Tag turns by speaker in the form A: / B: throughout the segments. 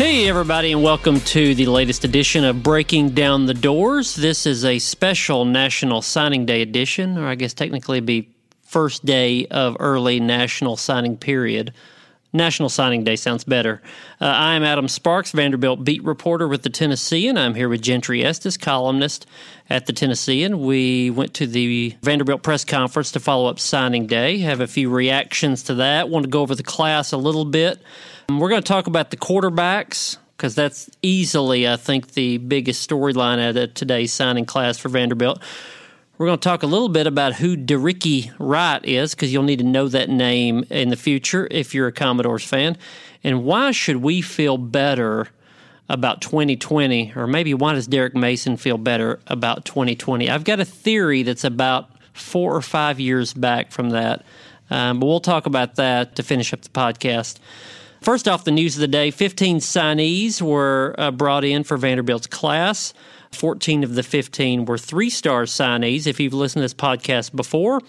A: Hey, everybody, and welcome to the latest edition of Breaking Down the Doors. This is a special National Signing Day edition, or I guess technically be first day of early National Signing Period. National Signing Day sounds better. Uh, I am Adam Sparks, Vanderbilt beat reporter with the Tennessean. I'm here with Gentry Estes, columnist at the Tennessean. We went to the Vanderbilt press conference to follow up signing day, have a few reactions to that, want to go over the class a little bit. We're going to talk about the quarterbacks because that's easily, I think, the biggest storyline out of today's signing class for Vanderbilt. We're going to talk a little bit about who De'Rickey Wright is because you'll need to know that name in the future if you're a Commodores fan. And why should we feel better about 2020, or maybe why does Derek Mason feel better about 2020? I've got a theory that's about four or five years back from that, um, but we'll talk about that to finish up the podcast. First off, the news of the day 15 signees were uh, brought in for Vanderbilt's class. 14 of the 15 were three star signees. If you've listened to this podcast before,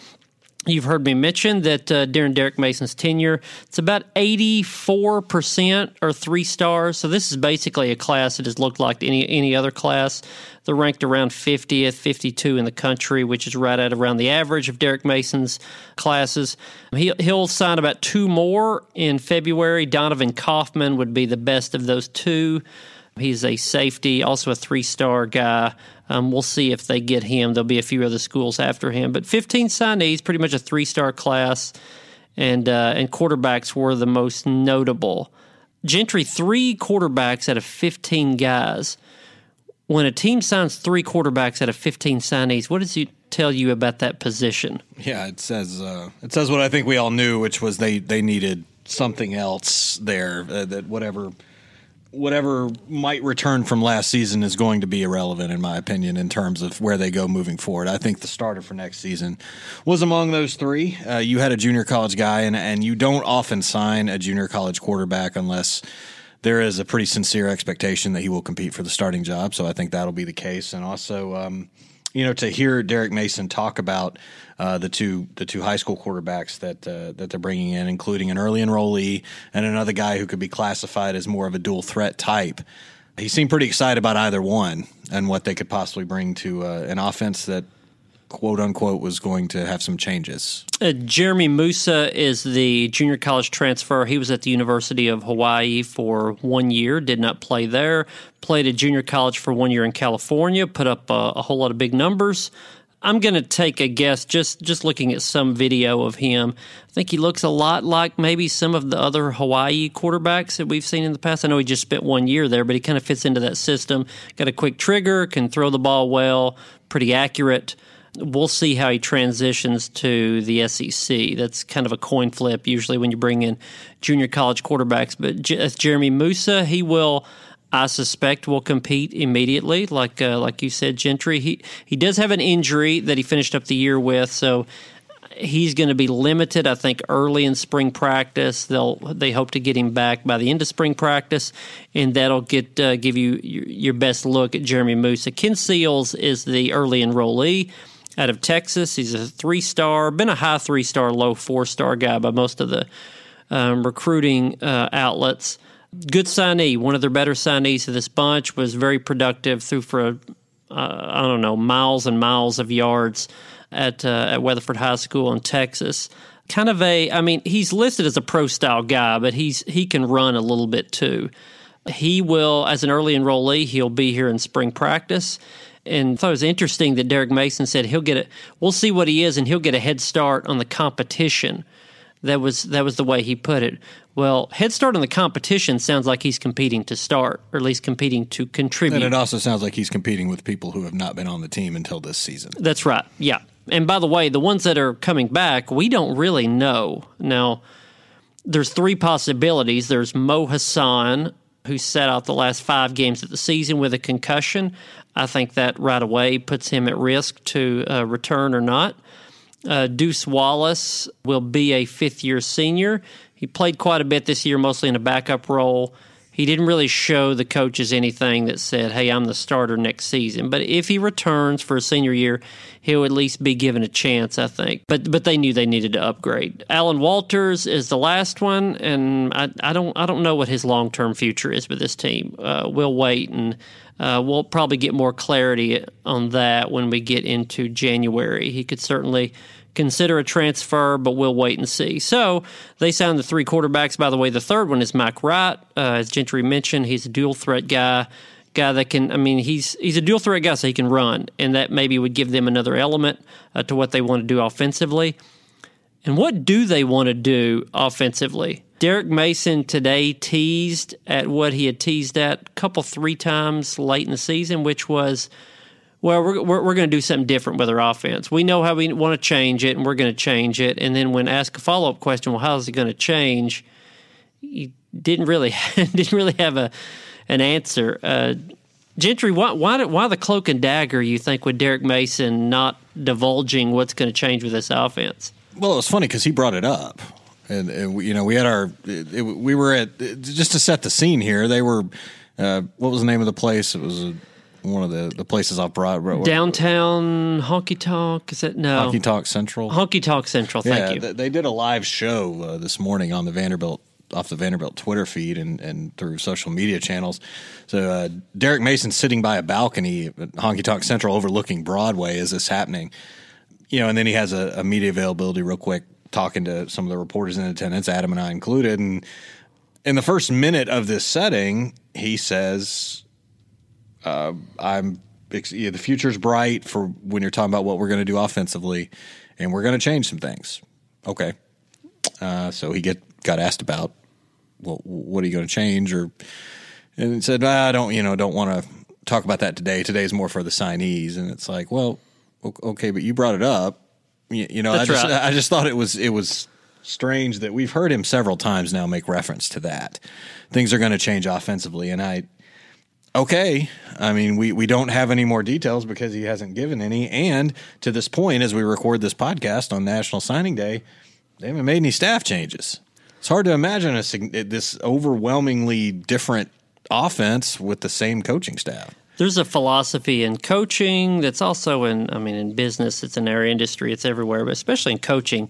A: You've heard me mention that uh, during Derek Mason's tenure, it's about 84% are three stars. So this is basically a class that has looked like any any other class. They're ranked around 50th, 52 in the country, which is right at around the average of Derek Mason's classes. He, he'll sign about two more in February. Donovan Kaufman would be the best of those two. He's a safety, also a three star guy. Um, we'll see if they get him. There'll be a few other schools after him. But 15 signees, pretty much a three star class, and, uh, and quarterbacks were the most notable. Gentry, three quarterbacks out of 15 guys. When a team signs three quarterbacks out of 15 signees, what does it tell you about that position?
B: Yeah, it says uh, it says what I think we all knew, which was they they needed something else there. Uh, that whatever whatever might return from last season is going to be irrelevant, in my opinion, in terms of where they go moving forward. I think the starter for next season was among those three. Uh, you had a junior college guy, and, and you don't often sign a junior college quarterback unless there is a pretty sincere expectation that he will compete for the starting job. So I think that'll be the case. And also, um, you know, to hear Derek Mason talk about uh, the two the two high school quarterbacks that uh, that they're bringing in, including an early enrollee and another guy who could be classified as more of a dual threat type. He seemed pretty excited about either one and what they could possibly bring to uh, an offense that quote unquote was going to have some changes.
A: Uh, Jeremy Moussa is the junior college transfer. He was at the University of Hawaii for one year, did not play there. Played at junior college for one year in California, put up a, a whole lot of big numbers. I'm going to take a guess just just looking at some video of him. I think he looks a lot like maybe some of the other Hawaii quarterbacks that we've seen in the past. I know he just spent one year there, but he kind of fits into that system. Got a quick trigger, can throw the ball well, pretty accurate. We'll see how he transitions to the SEC. That's kind of a coin flip usually when you bring in junior college quarterbacks. But Jeremy Moussa, he will I suspect will compete immediately. Like uh, like you said, Gentry. He he does have an injury that he finished up the year with, so he's going to be limited. I think early in spring practice, they'll they hope to get him back by the end of spring practice, and that'll get uh, give you your, your, best look at Jeremy Moussa. Ken Seals is the early enrollee out of Texas. He's a three star, been a high three star, low four star guy by most of the um, recruiting uh, outlets good signee, one of their better signees of this bunch, was very productive, threw for, uh, I don't know, miles and miles of yards at, uh, at Weatherford High School in Texas. Kind of a, I mean, he's listed as a pro style guy, but he's he can run a little bit too. He will, as an early enrollee, he'll be here in spring practice. And thought it was interesting that Derek Mason said he'll get it. We'll see what he is, and he'll get a head start on the competition that was that was the way he put it. Well, head start on the competition sounds like he's competing to start, or at least competing to contribute.
B: And it also sounds like he's competing with people who have not been on the team until this season.
A: That's right. Yeah. And by the way, the ones that are coming back, we don't really know. Now, there's three possibilities. There's Mo Hasan, who sat out the last five games of the season with a concussion. I think that right away puts him at risk to uh, return or not. Uh, Deuce Wallace will be a fifth year senior. He played quite a bit this year, mostly in a backup role. he didn't really show the coaches anything that said, "Hey, I'm the starter next season." But if he returns for a senior year, he'll at least be given a chance, I think. But but they knew they needed to upgrade. Allan Walters is the last one, and I, I don't I don't know what his long term future is with this team. Uh, we'll wait and. Uh, we'll probably get more clarity on that when we get into January. He could certainly consider a transfer, but we'll wait and see. So they signed the three quarterbacks. By the way, the third one is Mike Wright. Uh, as Gentry mentioned, he's a dual threat guy, guy that can. I mean, he's he's a dual threat guy, so he can run, and that maybe would give them another element uh, to what they want to do offensively. And what do they want to do offensively? Derek Mason today teased at what he had teased at a couple, three times late in the season, which was well, we're, we're, we're going to do something different with our offense. We know how we want to change it, and we're going to change it. And then when asked a follow up question, well, how is it going to change? He didn't really didn't really have a an answer. Uh, Gentry, why why why the cloak and dagger? You think with Derek Mason not divulging what's going to change with this offense?
B: Well, it was funny because he brought it up, and, and we, you know we had our it, it, we were at just to set the scene here. They were uh, what was the name of the place? It was. A, one of the, the places off Broadway.
A: downtown Honky Tonk. Is it no
B: Honky Tonk Central?
A: Honky Tonk Central. Thank
B: yeah,
A: you.
B: They, they did a live show uh, this morning on the Vanderbilt off the Vanderbilt Twitter feed and, and through social media channels. So uh, Derek Mason sitting by a balcony at Honky Tonk Central overlooking Broadway as this happening. You know, and then he has a, a media availability real quick talking to some of the reporters in attendance, Adam and I included, and in the first minute of this setting, he says uh, I'm the future's bright for when you're talking about what we're going to do offensively, and we're going to change some things. Okay, uh, so he get got asked about well, what are you going to change, or and he said I don't you know don't want to talk about that today. Today's more for the signees, and it's like well okay, but you brought it up. You, you know,
A: That's
B: I just
A: right.
B: I just thought it was it was strange that we've heard him several times now make reference to that. Things are going to change offensively, and I okay. I mean, we, we don't have any more details because he hasn't given any. And to this point, as we record this podcast on National Signing Day, they haven't made any staff changes. It's hard to imagine a, this overwhelmingly different offense with the same coaching staff.
A: There's a philosophy in coaching that's also in, I mean, in business, it's in our industry, it's everywhere, but especially in coaching,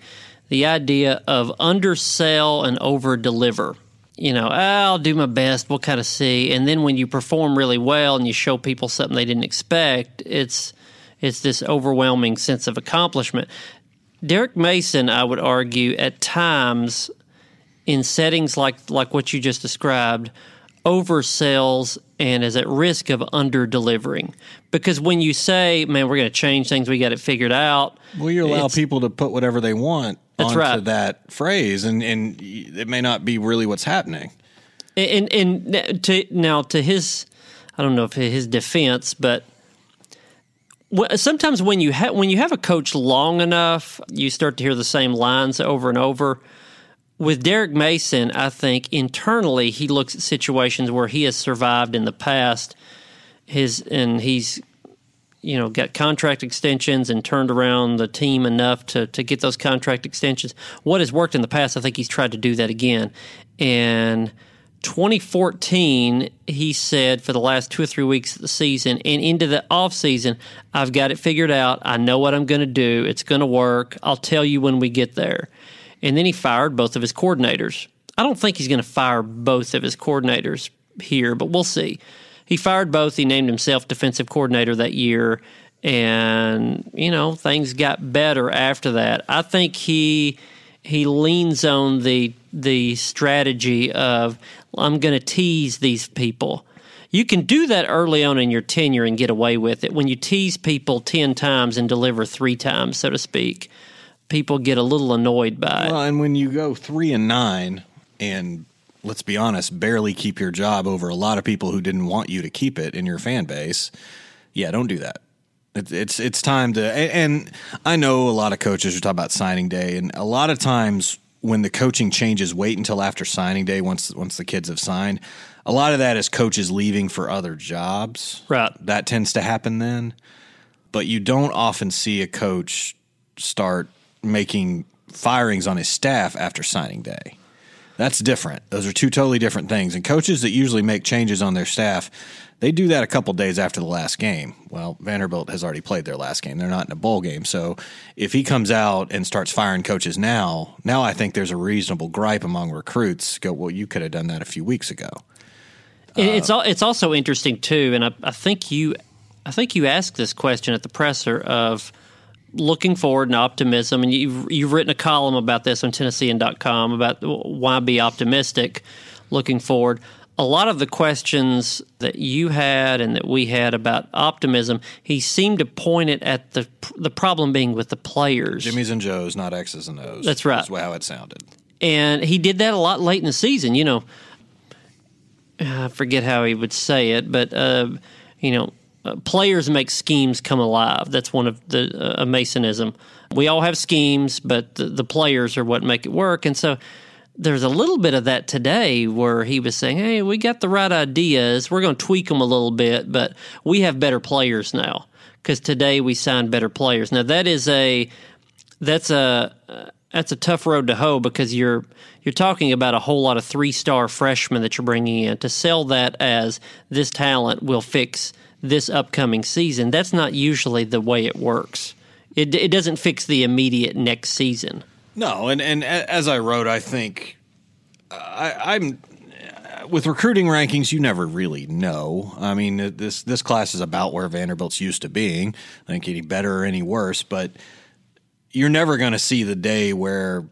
A: the idea of undersell and over deliver you know, I'll do my best. We'll kind of see. And then when you perform really well and you show people something they didn't expect, it's it's this overwhelming sense of accomplishment. Derek Mason, I would argue, at times in settings like like what you just described, oversells and is at risk of under delivering. Because when you say, "Man, we're going to change things. We got it figured out,"
B: well, you allow people to put whatever they want onto
A: right.
B: that phrase, and and it may not be really what's happening.
A: And and to now to his, I don't know if his defense, but sometimes when you have when you have a coach long enough, you start to hear the same lines over and over. With Derek Mason, I think internally he looks at situations where he has survived in the past. His and he's you know got contract extensions and turned around the team enough to to get those contract extensions. What has worked in the past, I think he's tried to do that again. And 2014, he said for the last two or three weeks of the season and into the off season, I've got it figured out. I know what I'm going to do. It's going to work. I'll tell you when we get there. And then he fired both of his coordinators. I don't think he's going to fire both of his coordinators here, but we'll see. He fired both. He named himself defensive coordinator that year. And, you know, things got better after that. I think he he leans on the the strategy of I'm going to tease these people. You can do that early on in your tenure and get away with it. When you tease people 10 times and deliver 3 times, so to speak, people get a little annoyed by it.
B: Well, and when you go 3 and 9 and let's be honest, barely keep your job over a lot of people who didn't want you to keep it in your fan base, yeah, don't do that. It's it's, it's time to, and, and I know a lot of coaches are talking about signing day, and a lot of times when the coaching changes, wait until after signing day once once the kids have signed. A lot of that is coaches leaving for other jobs.
A: Right.
B: That tends to happen then. But you don't often see a coach start making firings on his staff after signing day. That's different. Those are two totally different things. And coaches that usually make changes on their staff, they do that a couple days after the last game. Well, Vanderbilt has already played their last game. They're not in a bowl game. So if he comes out and starts firing coaches now, now I think there's a reasonable gripe among recruits. Go, well, you could have done that a few weeks ago.
A: It's it's also interesting too, and I, I think you I think you asked this question at the presser of looking forward and optimism. And you've, you've written a column about this on Tennessean.com about why be optimistic looking forward. A lot of the questions that you had and that we had about optimism, he seemed to point it at the the problem being with the players.
B: Jimmy's and Joe's, not X's and O's.
A: That's right.
B: That's how it sounded.
A: And he did that a lot late in the season. You know, I forget how he would say it, but uh, you know, uh, players make schemes come alive. That's one of the uh, Masonism. We all have schemes, but the, the, players are what make it work. And so there's a little bit of that today where he was saying, "Hey, we got the right ideas. We're going to tweak them a little bit, but we have better players now because today we signed better players." Now that is a that's a that's a tough road to hoe because you're you're talking about a whole lot of three star freshmen that you're bringing in to sell that as this talent will fix this upcoming season. That's not usually the way it works. It, it doesn't fix the immediate next season.
B: No, and and as I wrote, I think I, I'm with recruiting rankings, you never really know. I mean, this this class is about where Vanderbilt's used to being. I think any better or any worse, but you're never going to see the day where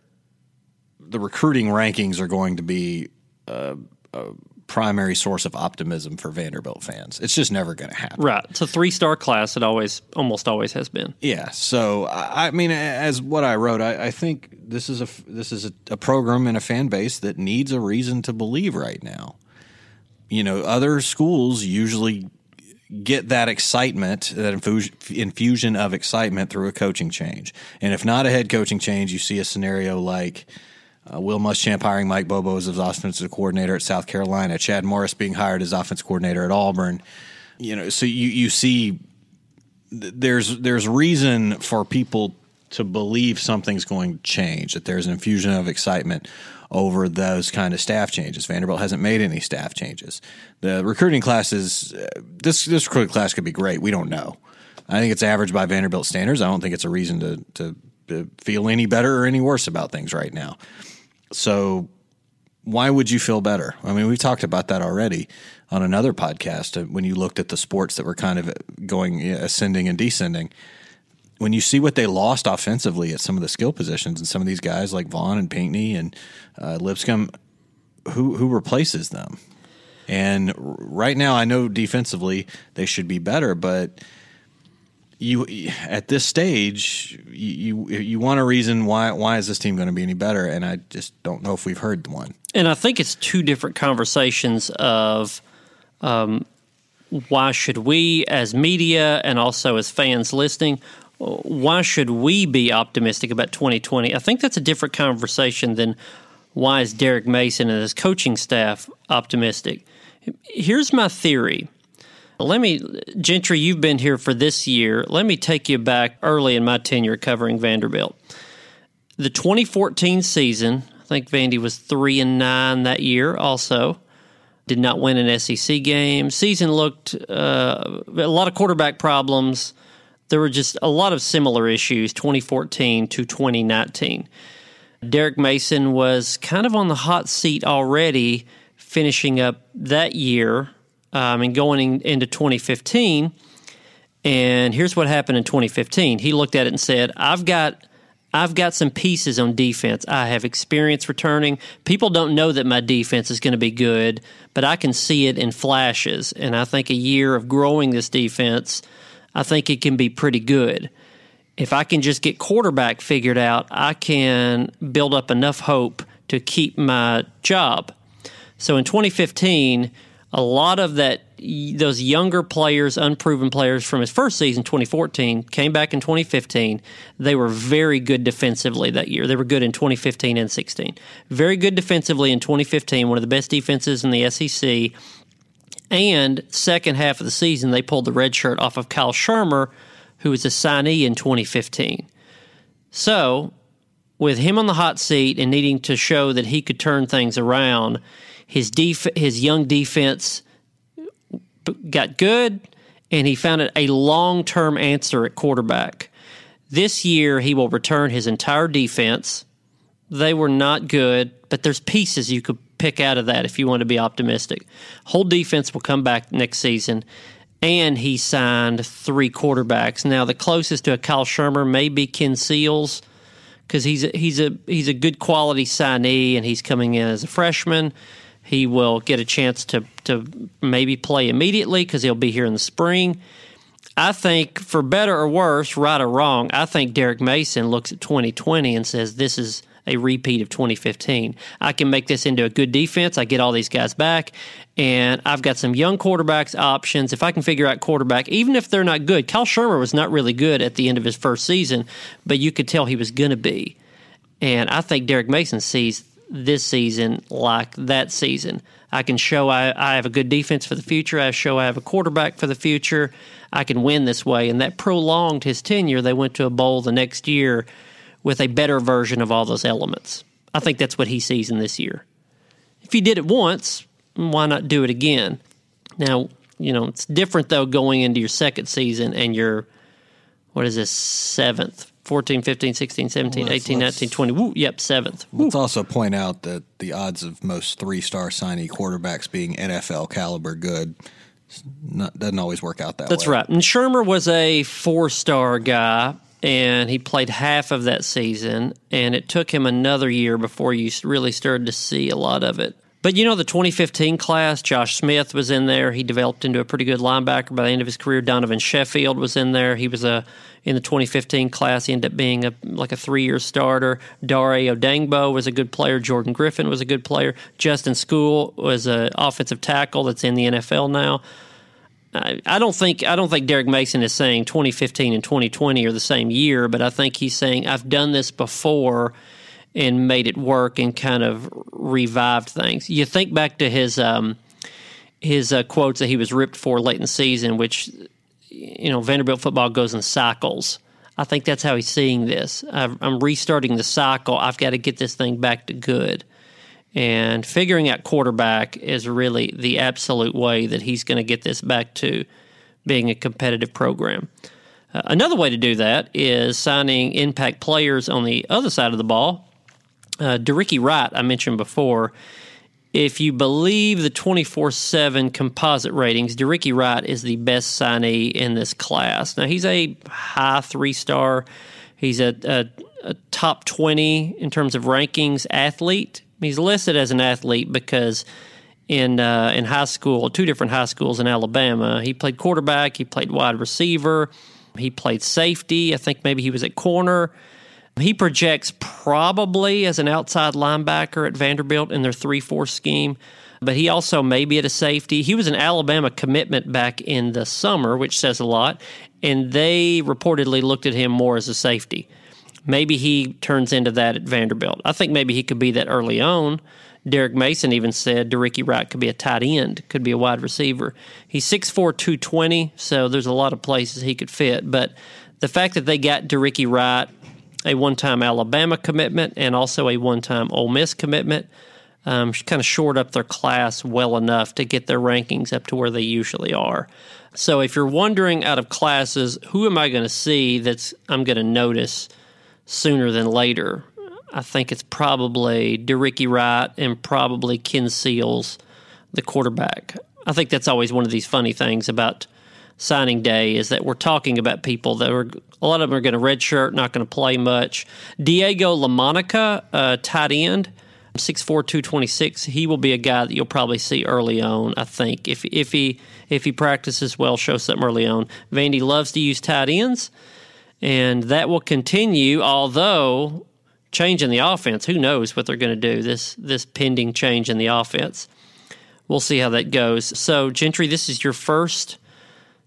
B: the recruiting rankings are going to be uh, uh, primary source of optimism for Vanderbilt fans. It's just never going to happen.
A: Right. It's a three star class. It always, almost always has been.
B: Yeah. So I mean, as what I wrote, I, I think this is a this is a, a program and a fan base that needs a reason to believe right now. You know, other schools usually get that excitement, that infusion of excitement through a coaching change. And if not a head coaching change, you see a scenario like uh, Will Muschamp hiring Mike Bobo as offensive coordinator at South Carolina, Chad Morris being hired as offensive coordinator at Auburn. You know, so you you see there's there's reason for people to believe something's going to change, that there's an infusion of excitement over those kind of staff changes. Vanderbilt hasn't made any staff changes. The recruiting classes, uh, this this recruiting class could be great. We don't know. I think it's average by Vanderbilt standards. I don't think it's a reason to to, to feel any better or any worse about things right now. So why would you feel better? I mean, we've talked about that already on another podcast uh, when you looked at the sports that were kind of going ascending and descending. When you see what they lost offensively at some of the skill positions and some of these guys like Vaughn and Pinkney and uh, Lipscomb, who who replaces them? And right now, I know defensively they should be better, but you at this stage you you, you want a reason why why is this team going to be any better and I just don't know if we've heard one.
A: And I think it's two different conversations of um, why should we as media and also as fans listening why should we be optimistic about 2020? I think that's a different conversation than why is Derek Mason and his coaching staff optimistic. Here's my theory let me, Gentry, you've been here for this year. Let me take you back early in my tenure covering Vanderbilt. The 2014 season, I think Vandy was three and nine that year. Also, did not win an SEC game. Season looked uh, a lot of quarterback problems. There were just a lot of similar issues 2014 to 2019. Derek Mason was kind of on the hot seat already, finishing up that year um, and going in, into 2015. And here's what happened in 2015. He looked at it and said, "I've got." I've got some pieces on defense. I have experience returning. People don't know that my defense is going to be good, but I can see it in flashes. And I think a year of growing this defense, I think it can be pretty good. If I can just get quarterback figured out, I can build up enough hope to keep my job. So in 2015, a lot of that those younger players, unproven players from his first season, 2014, came back in 2015. They were very good defensively that year. They were good in 2015 and 16. Very good defensively in 2015, one of the best defenses in the SEC. And second half of the season, they pulled the red shirt off of Kyle Shurmur, who was a signee in 2015. So with him on the hot seat and needing to show that he could turn things around, his def- his young defense got good, and he found a long term answer at quarterback. This year, he will return his entire defense. They were not good, but there's pieces you could pick out of that if you want to be optimistic. Whole defense will come back next season, and he signed three quarterbacks. Now, the closest to a Kyle Shurmur may be Ken Seals because he's a, he's a he's a good quality signee, and he's coming in as a freshman. He will get a chance to to maybe play immediately because he'll be here in the spring. I think, for better or worse, right or wrong, I think Derek Mason looks at 2020 and says this is a repeat of 2015. I can make this into a good defense. I get all these guys back, and I've got some young quarterbacks options. If I can figure out quarterback, even if they're not good, Kyle Shurmur was not really good at the end of his first season, but you could tell he was going to be. And I think Derek Mason sees this season like that season. I can show I, I have a good defense for the future. I show I have a quarterback for the future. I can win this way. And that prolonged his tenure. They went to a bowl the next year with a better version of all those elements. I think that's what he sees in this year. If he did it once, why not do it again? Now, you know, it's different though going into your second season and your, what is this, seventh, 14, 15, 16, 17, well, 18, 19, 20. Woo, yep, seventh.
B: Woo. Let's also point out that the odds of most three star signee quarterbacks being NFL caliber good not, doesn't always work out that way.
A: That's
B: way.
A: right. And Shurmur was a four star guy and he played half of that season, and it took him another year before you really started to see a lot of it. But you know, the 2015 class, Josh Smith was in there. He developed into a pretty good linebacker by the end of his career. Donovan Sheffield was in there. He was a in the 2015 class. He ended up being a like a three year starter. Dare Odeyingbo was a good player. Jordan Griffin was a good player. Justin Skule was an offensive tackle that's in the NFL now. I, don't think I don't think Derek Mason is saying 2015 and 2020 are the same year, but I think he's saying I've done this before and made it work and kind of revived things. You think back to his um, his uh, quotes that he was ripped for late in the season, which you know Vanderbilt football goes in cycles. I think that's how he's seeing this. I'm restarting the cycle. I've got to get this thing back to good. And figuring out quarterback is really the absolute way that he's going to get this back to being a competitive program. Uh, another way to do that is signing impact players on the other side of the ball. Uh, DeRicky Wright, I mentioned before. If you believe the 24 7 composite ratings, DeRicky Wright is the best signee in this class. Now, he's a high three star, he's a, a, a top 20 in terms of rankings athlete he's listed as an athlete because in uh, in high school, two different high schools in Alabama, he played quarterback, he played wide receiver, he played safety. I think maybe he was at corner. He projects probably as an outside linebacker at Vanderbilt in their 3 4 scheme, but he also may be at a safety. He was an Alabama commitment back in the summer, which says a lot, and they reportedly looked at him more as a safety. Maybe he turns into that at Vanderbilt. I think maybe he could be that early on. Derek Mason even said DeRicky Wright could be a tight end, could be a wide receiver. He's 6'4", 220, so there's a lot of places he could fit. But the fact that they got DeRicky Wright, a one-time Alabama commitment and also a one-time Ole Miss commitment, um, kind of shored up their class well enough to get their rankings up to where they usually are. So if you're wondering out of classes, who am I going to see that's I'm going to notice – sooner than later. I think it's probably DeRicky Wright and probably Ken Seals, the quarterback. I think that's always one of these funny things about signing day is that we're talking about people that are a lot of them are going to redshirt, not going to play much. Diego Lamonica, uh, tight end, 6'4", 226. He will be a guy that you'll probably see early on. I think if if he if he practices well, show something early on. Vandy loves to use tight ends and that will continue. Although changing the offense, who knows what they're going to do? This this pending change in the offense, we'll see how that goes. So, Gentry, this is your first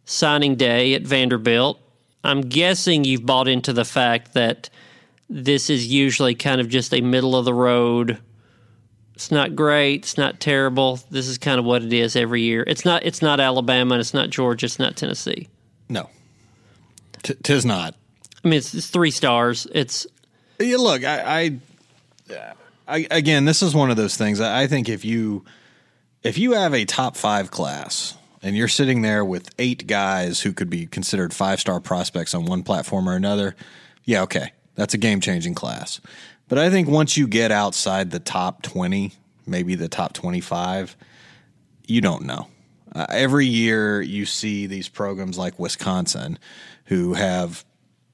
A: signing day at Vanderbilt. I'm guessing you've bought into the fact that this is usually kind of just a middle of the road. It's not great. It's not terrible. This is kind of what it is every year. It's not. It's not Alabama. It's not Georgia. It's not Tennessee.
B: No, T- tis not.
A: I mean, it's, it's three stars. It's
B: Yeah, look, I, I, I again, this is one of those things. I think if you if you have a top five class and you're sitting there with eight guys who could be considered five star prospects on one platform or another, yeah, okay, that's a game changing class. But I think once you get outside the top twenty, maybe the top twenty five, you don't know. Uh, every year you see these programs like Wisconsin who have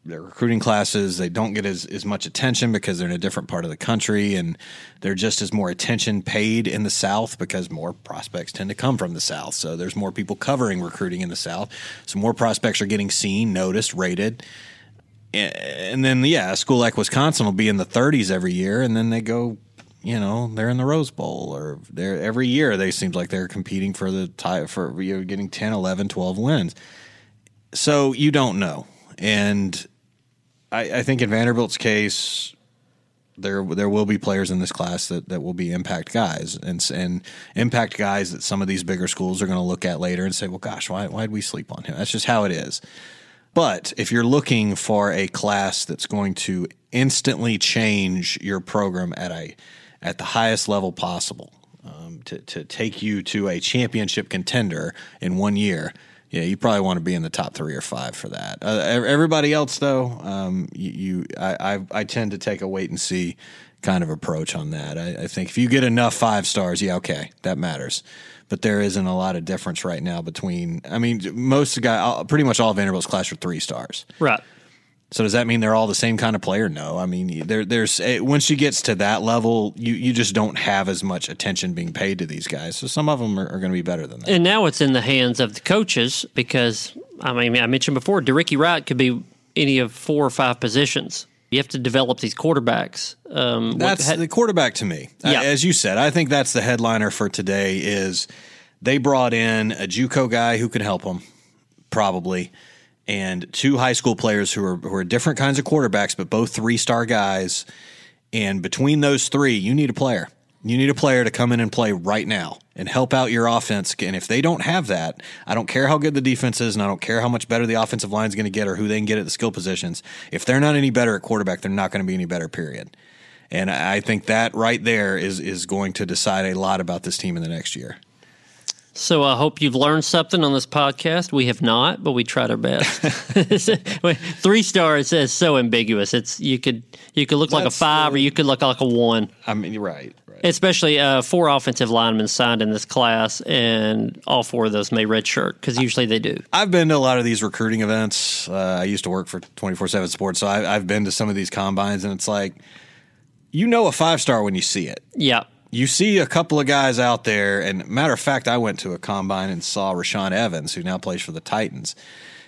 B: their recruiting classes they don't get as, as much attention because they're in a different part of the country and they're just as more attention paid in the south because more prospects tend to come from the south. So there's more people covering recruiting in the south. So more prospects are getting seen noticed rated. And then yeah a school like wisconsin will be in the 30s every year and then they go you know they're in the rose bowl or they're every year they seems like they're competing for the tie for you know, getting 10 11 12 wins. So you don't know. And I, I, think in Vanderbilt's case, there there will be players in this class that, that will be impact guys and and impact guys that some of these bigger schools are going to look at later and say, well, gosh, why why did we sleep on him? That's just how it is. But if you're looking for a class that's going to instantly change your program at a at the highest level possible, um, to to take you to a championship contender in one year, yeah, you probably want to be in the top three or five for that. Uh, everybody else, though, um, you, you I, I, I, tend to take a wait and see kind of approach on that. I, I, think if you get enough five stars, yeah, okay, that matters. But there isn't a lot of difference right now between. I mean, most of the guy, pretty much all Vanderbilt's class are three stars.
A: Right.
B: So does that mean they're all the same kind of player? No. I mean, there, there's eh, once she gets to that level, you you just don't have as much attention being paid to these guys. So some of them are, are going to be better than that.
A: And now it's in the hands of the coaches because I mean, I mentioned before, DeRicky Wright could be any of four or five positions. You have to develop these quarterbacks.
B: Um, that's what, the quarterback to me. Yeah. as you said, I think that's the headliner for today. Is they brought in a JUCO guy who could help them, probably and two high school players who are who are different kinds of quarterbacks, but both three star guys. And between those three, you need a player. You need a player to come in and play right now and help out your offense. And if they don't have that, I don't care how good the defense is, and I don't care how much better the offensive line is going to get or who they can get at the skill positions. If they're not any better at quarterback, they're not going to be any better. Period. And I think that right there is is going to decide a lot about this team in the next year.
A: So I hope you've learned something on this podcast. We have not, but we tried our best. Three stars is so ambiguous. It's you could you could look That's like a five, the, or you could look like a one.
B: I mean, you're right. right.
A: Especially uh, four offensive linemen signed in this class, and all four of those may redshirt because usually they do.
B: I've been to a lot of these recruiting events. Uh, I used to work for twenty four seven Sports, so I, I've been to some of these combines, and it's like you know a five star when you see it.
A: Yeah
B: you see a couple of guys out there, and matter of fact, I went to a combine and saw Rashaan Evans, who now plays for the Titans,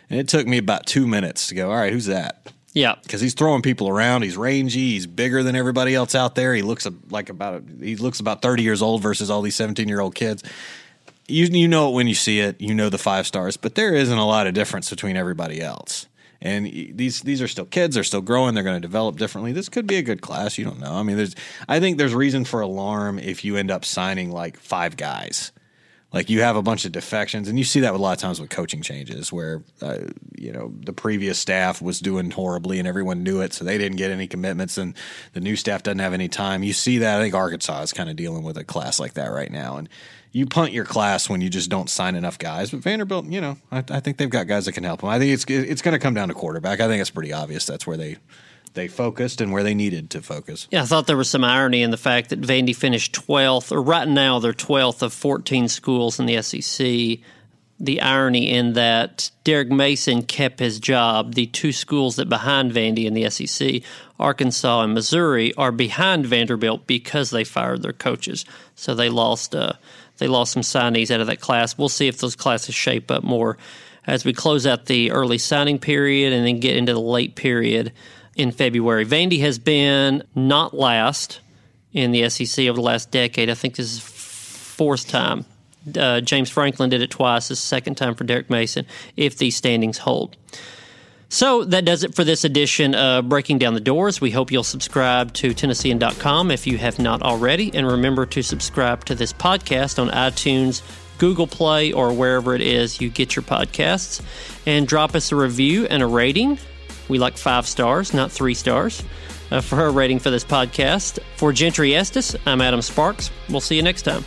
B: and it took me about two minutes to go, all right, who's that?
A: Yeah,
B: because he's throwing people around. He's rangy. He's bigger than everybody else out there. He looks like about he looks about thirty years old versus all these seventeen year old kids. You you know it when you see it. You know the five stars, but there isn't a lot of difference between everybody else. And these these are still kids. They're still growing. They're going to develop differently. This could be a good class. You don't know. I mean, there's. I think there's reason for alarm if you end up signing like five guys. Like you have a bunch of defections, and you see that a lot of times with coaching changes, where uh, you know the previous staff was doing horribly, and everyone knew it, so they didn't get any commitments, and the new staff doesn't have any time. You see that. I think Arkansas is kind of dealing with a class like that right now, and you punt your class when you just don't sign enough guys. But Vanderbilt, you know, I, I think they've got guys that can help them. I think it's it's going to come down to quarterback. I think it's pretty obvious that's where they they focused and where they needed to focus.
A: Yeah, I thought there was some irony in the fact that Vandy finished 12th, or right now they're 12th of 14 schools in the SEC. The irony in that Derek Mason kept his job. The two schools that behind Vandy in the SEC, Arkansas and Missouri, are behind Vanderbilt because they fired their coaches. So they lost. Uh, they lost some signees out of that class. We'll see if those classes shape up more as we close out the early signing period and then get into the late period in February. Vandy has been not last in the SEC over the last decade. I think this is fourth time. Uh, James Franklin did it twice. This second time for Derek Mason if these standings hold. So that does it for this edition of Breaking Down the Doors. We hope you'll subscribe to Tennessean.com if you have not already. And remember to subscribe to this podcast on iTunes, Google Play, or wherever it is you get your podcasts. And drop us a review and a rating. We like five stars, not three stars. uh, for her rating for this podcast. For Gentry Estes, I'm Adam Sparks. We'll see you next time.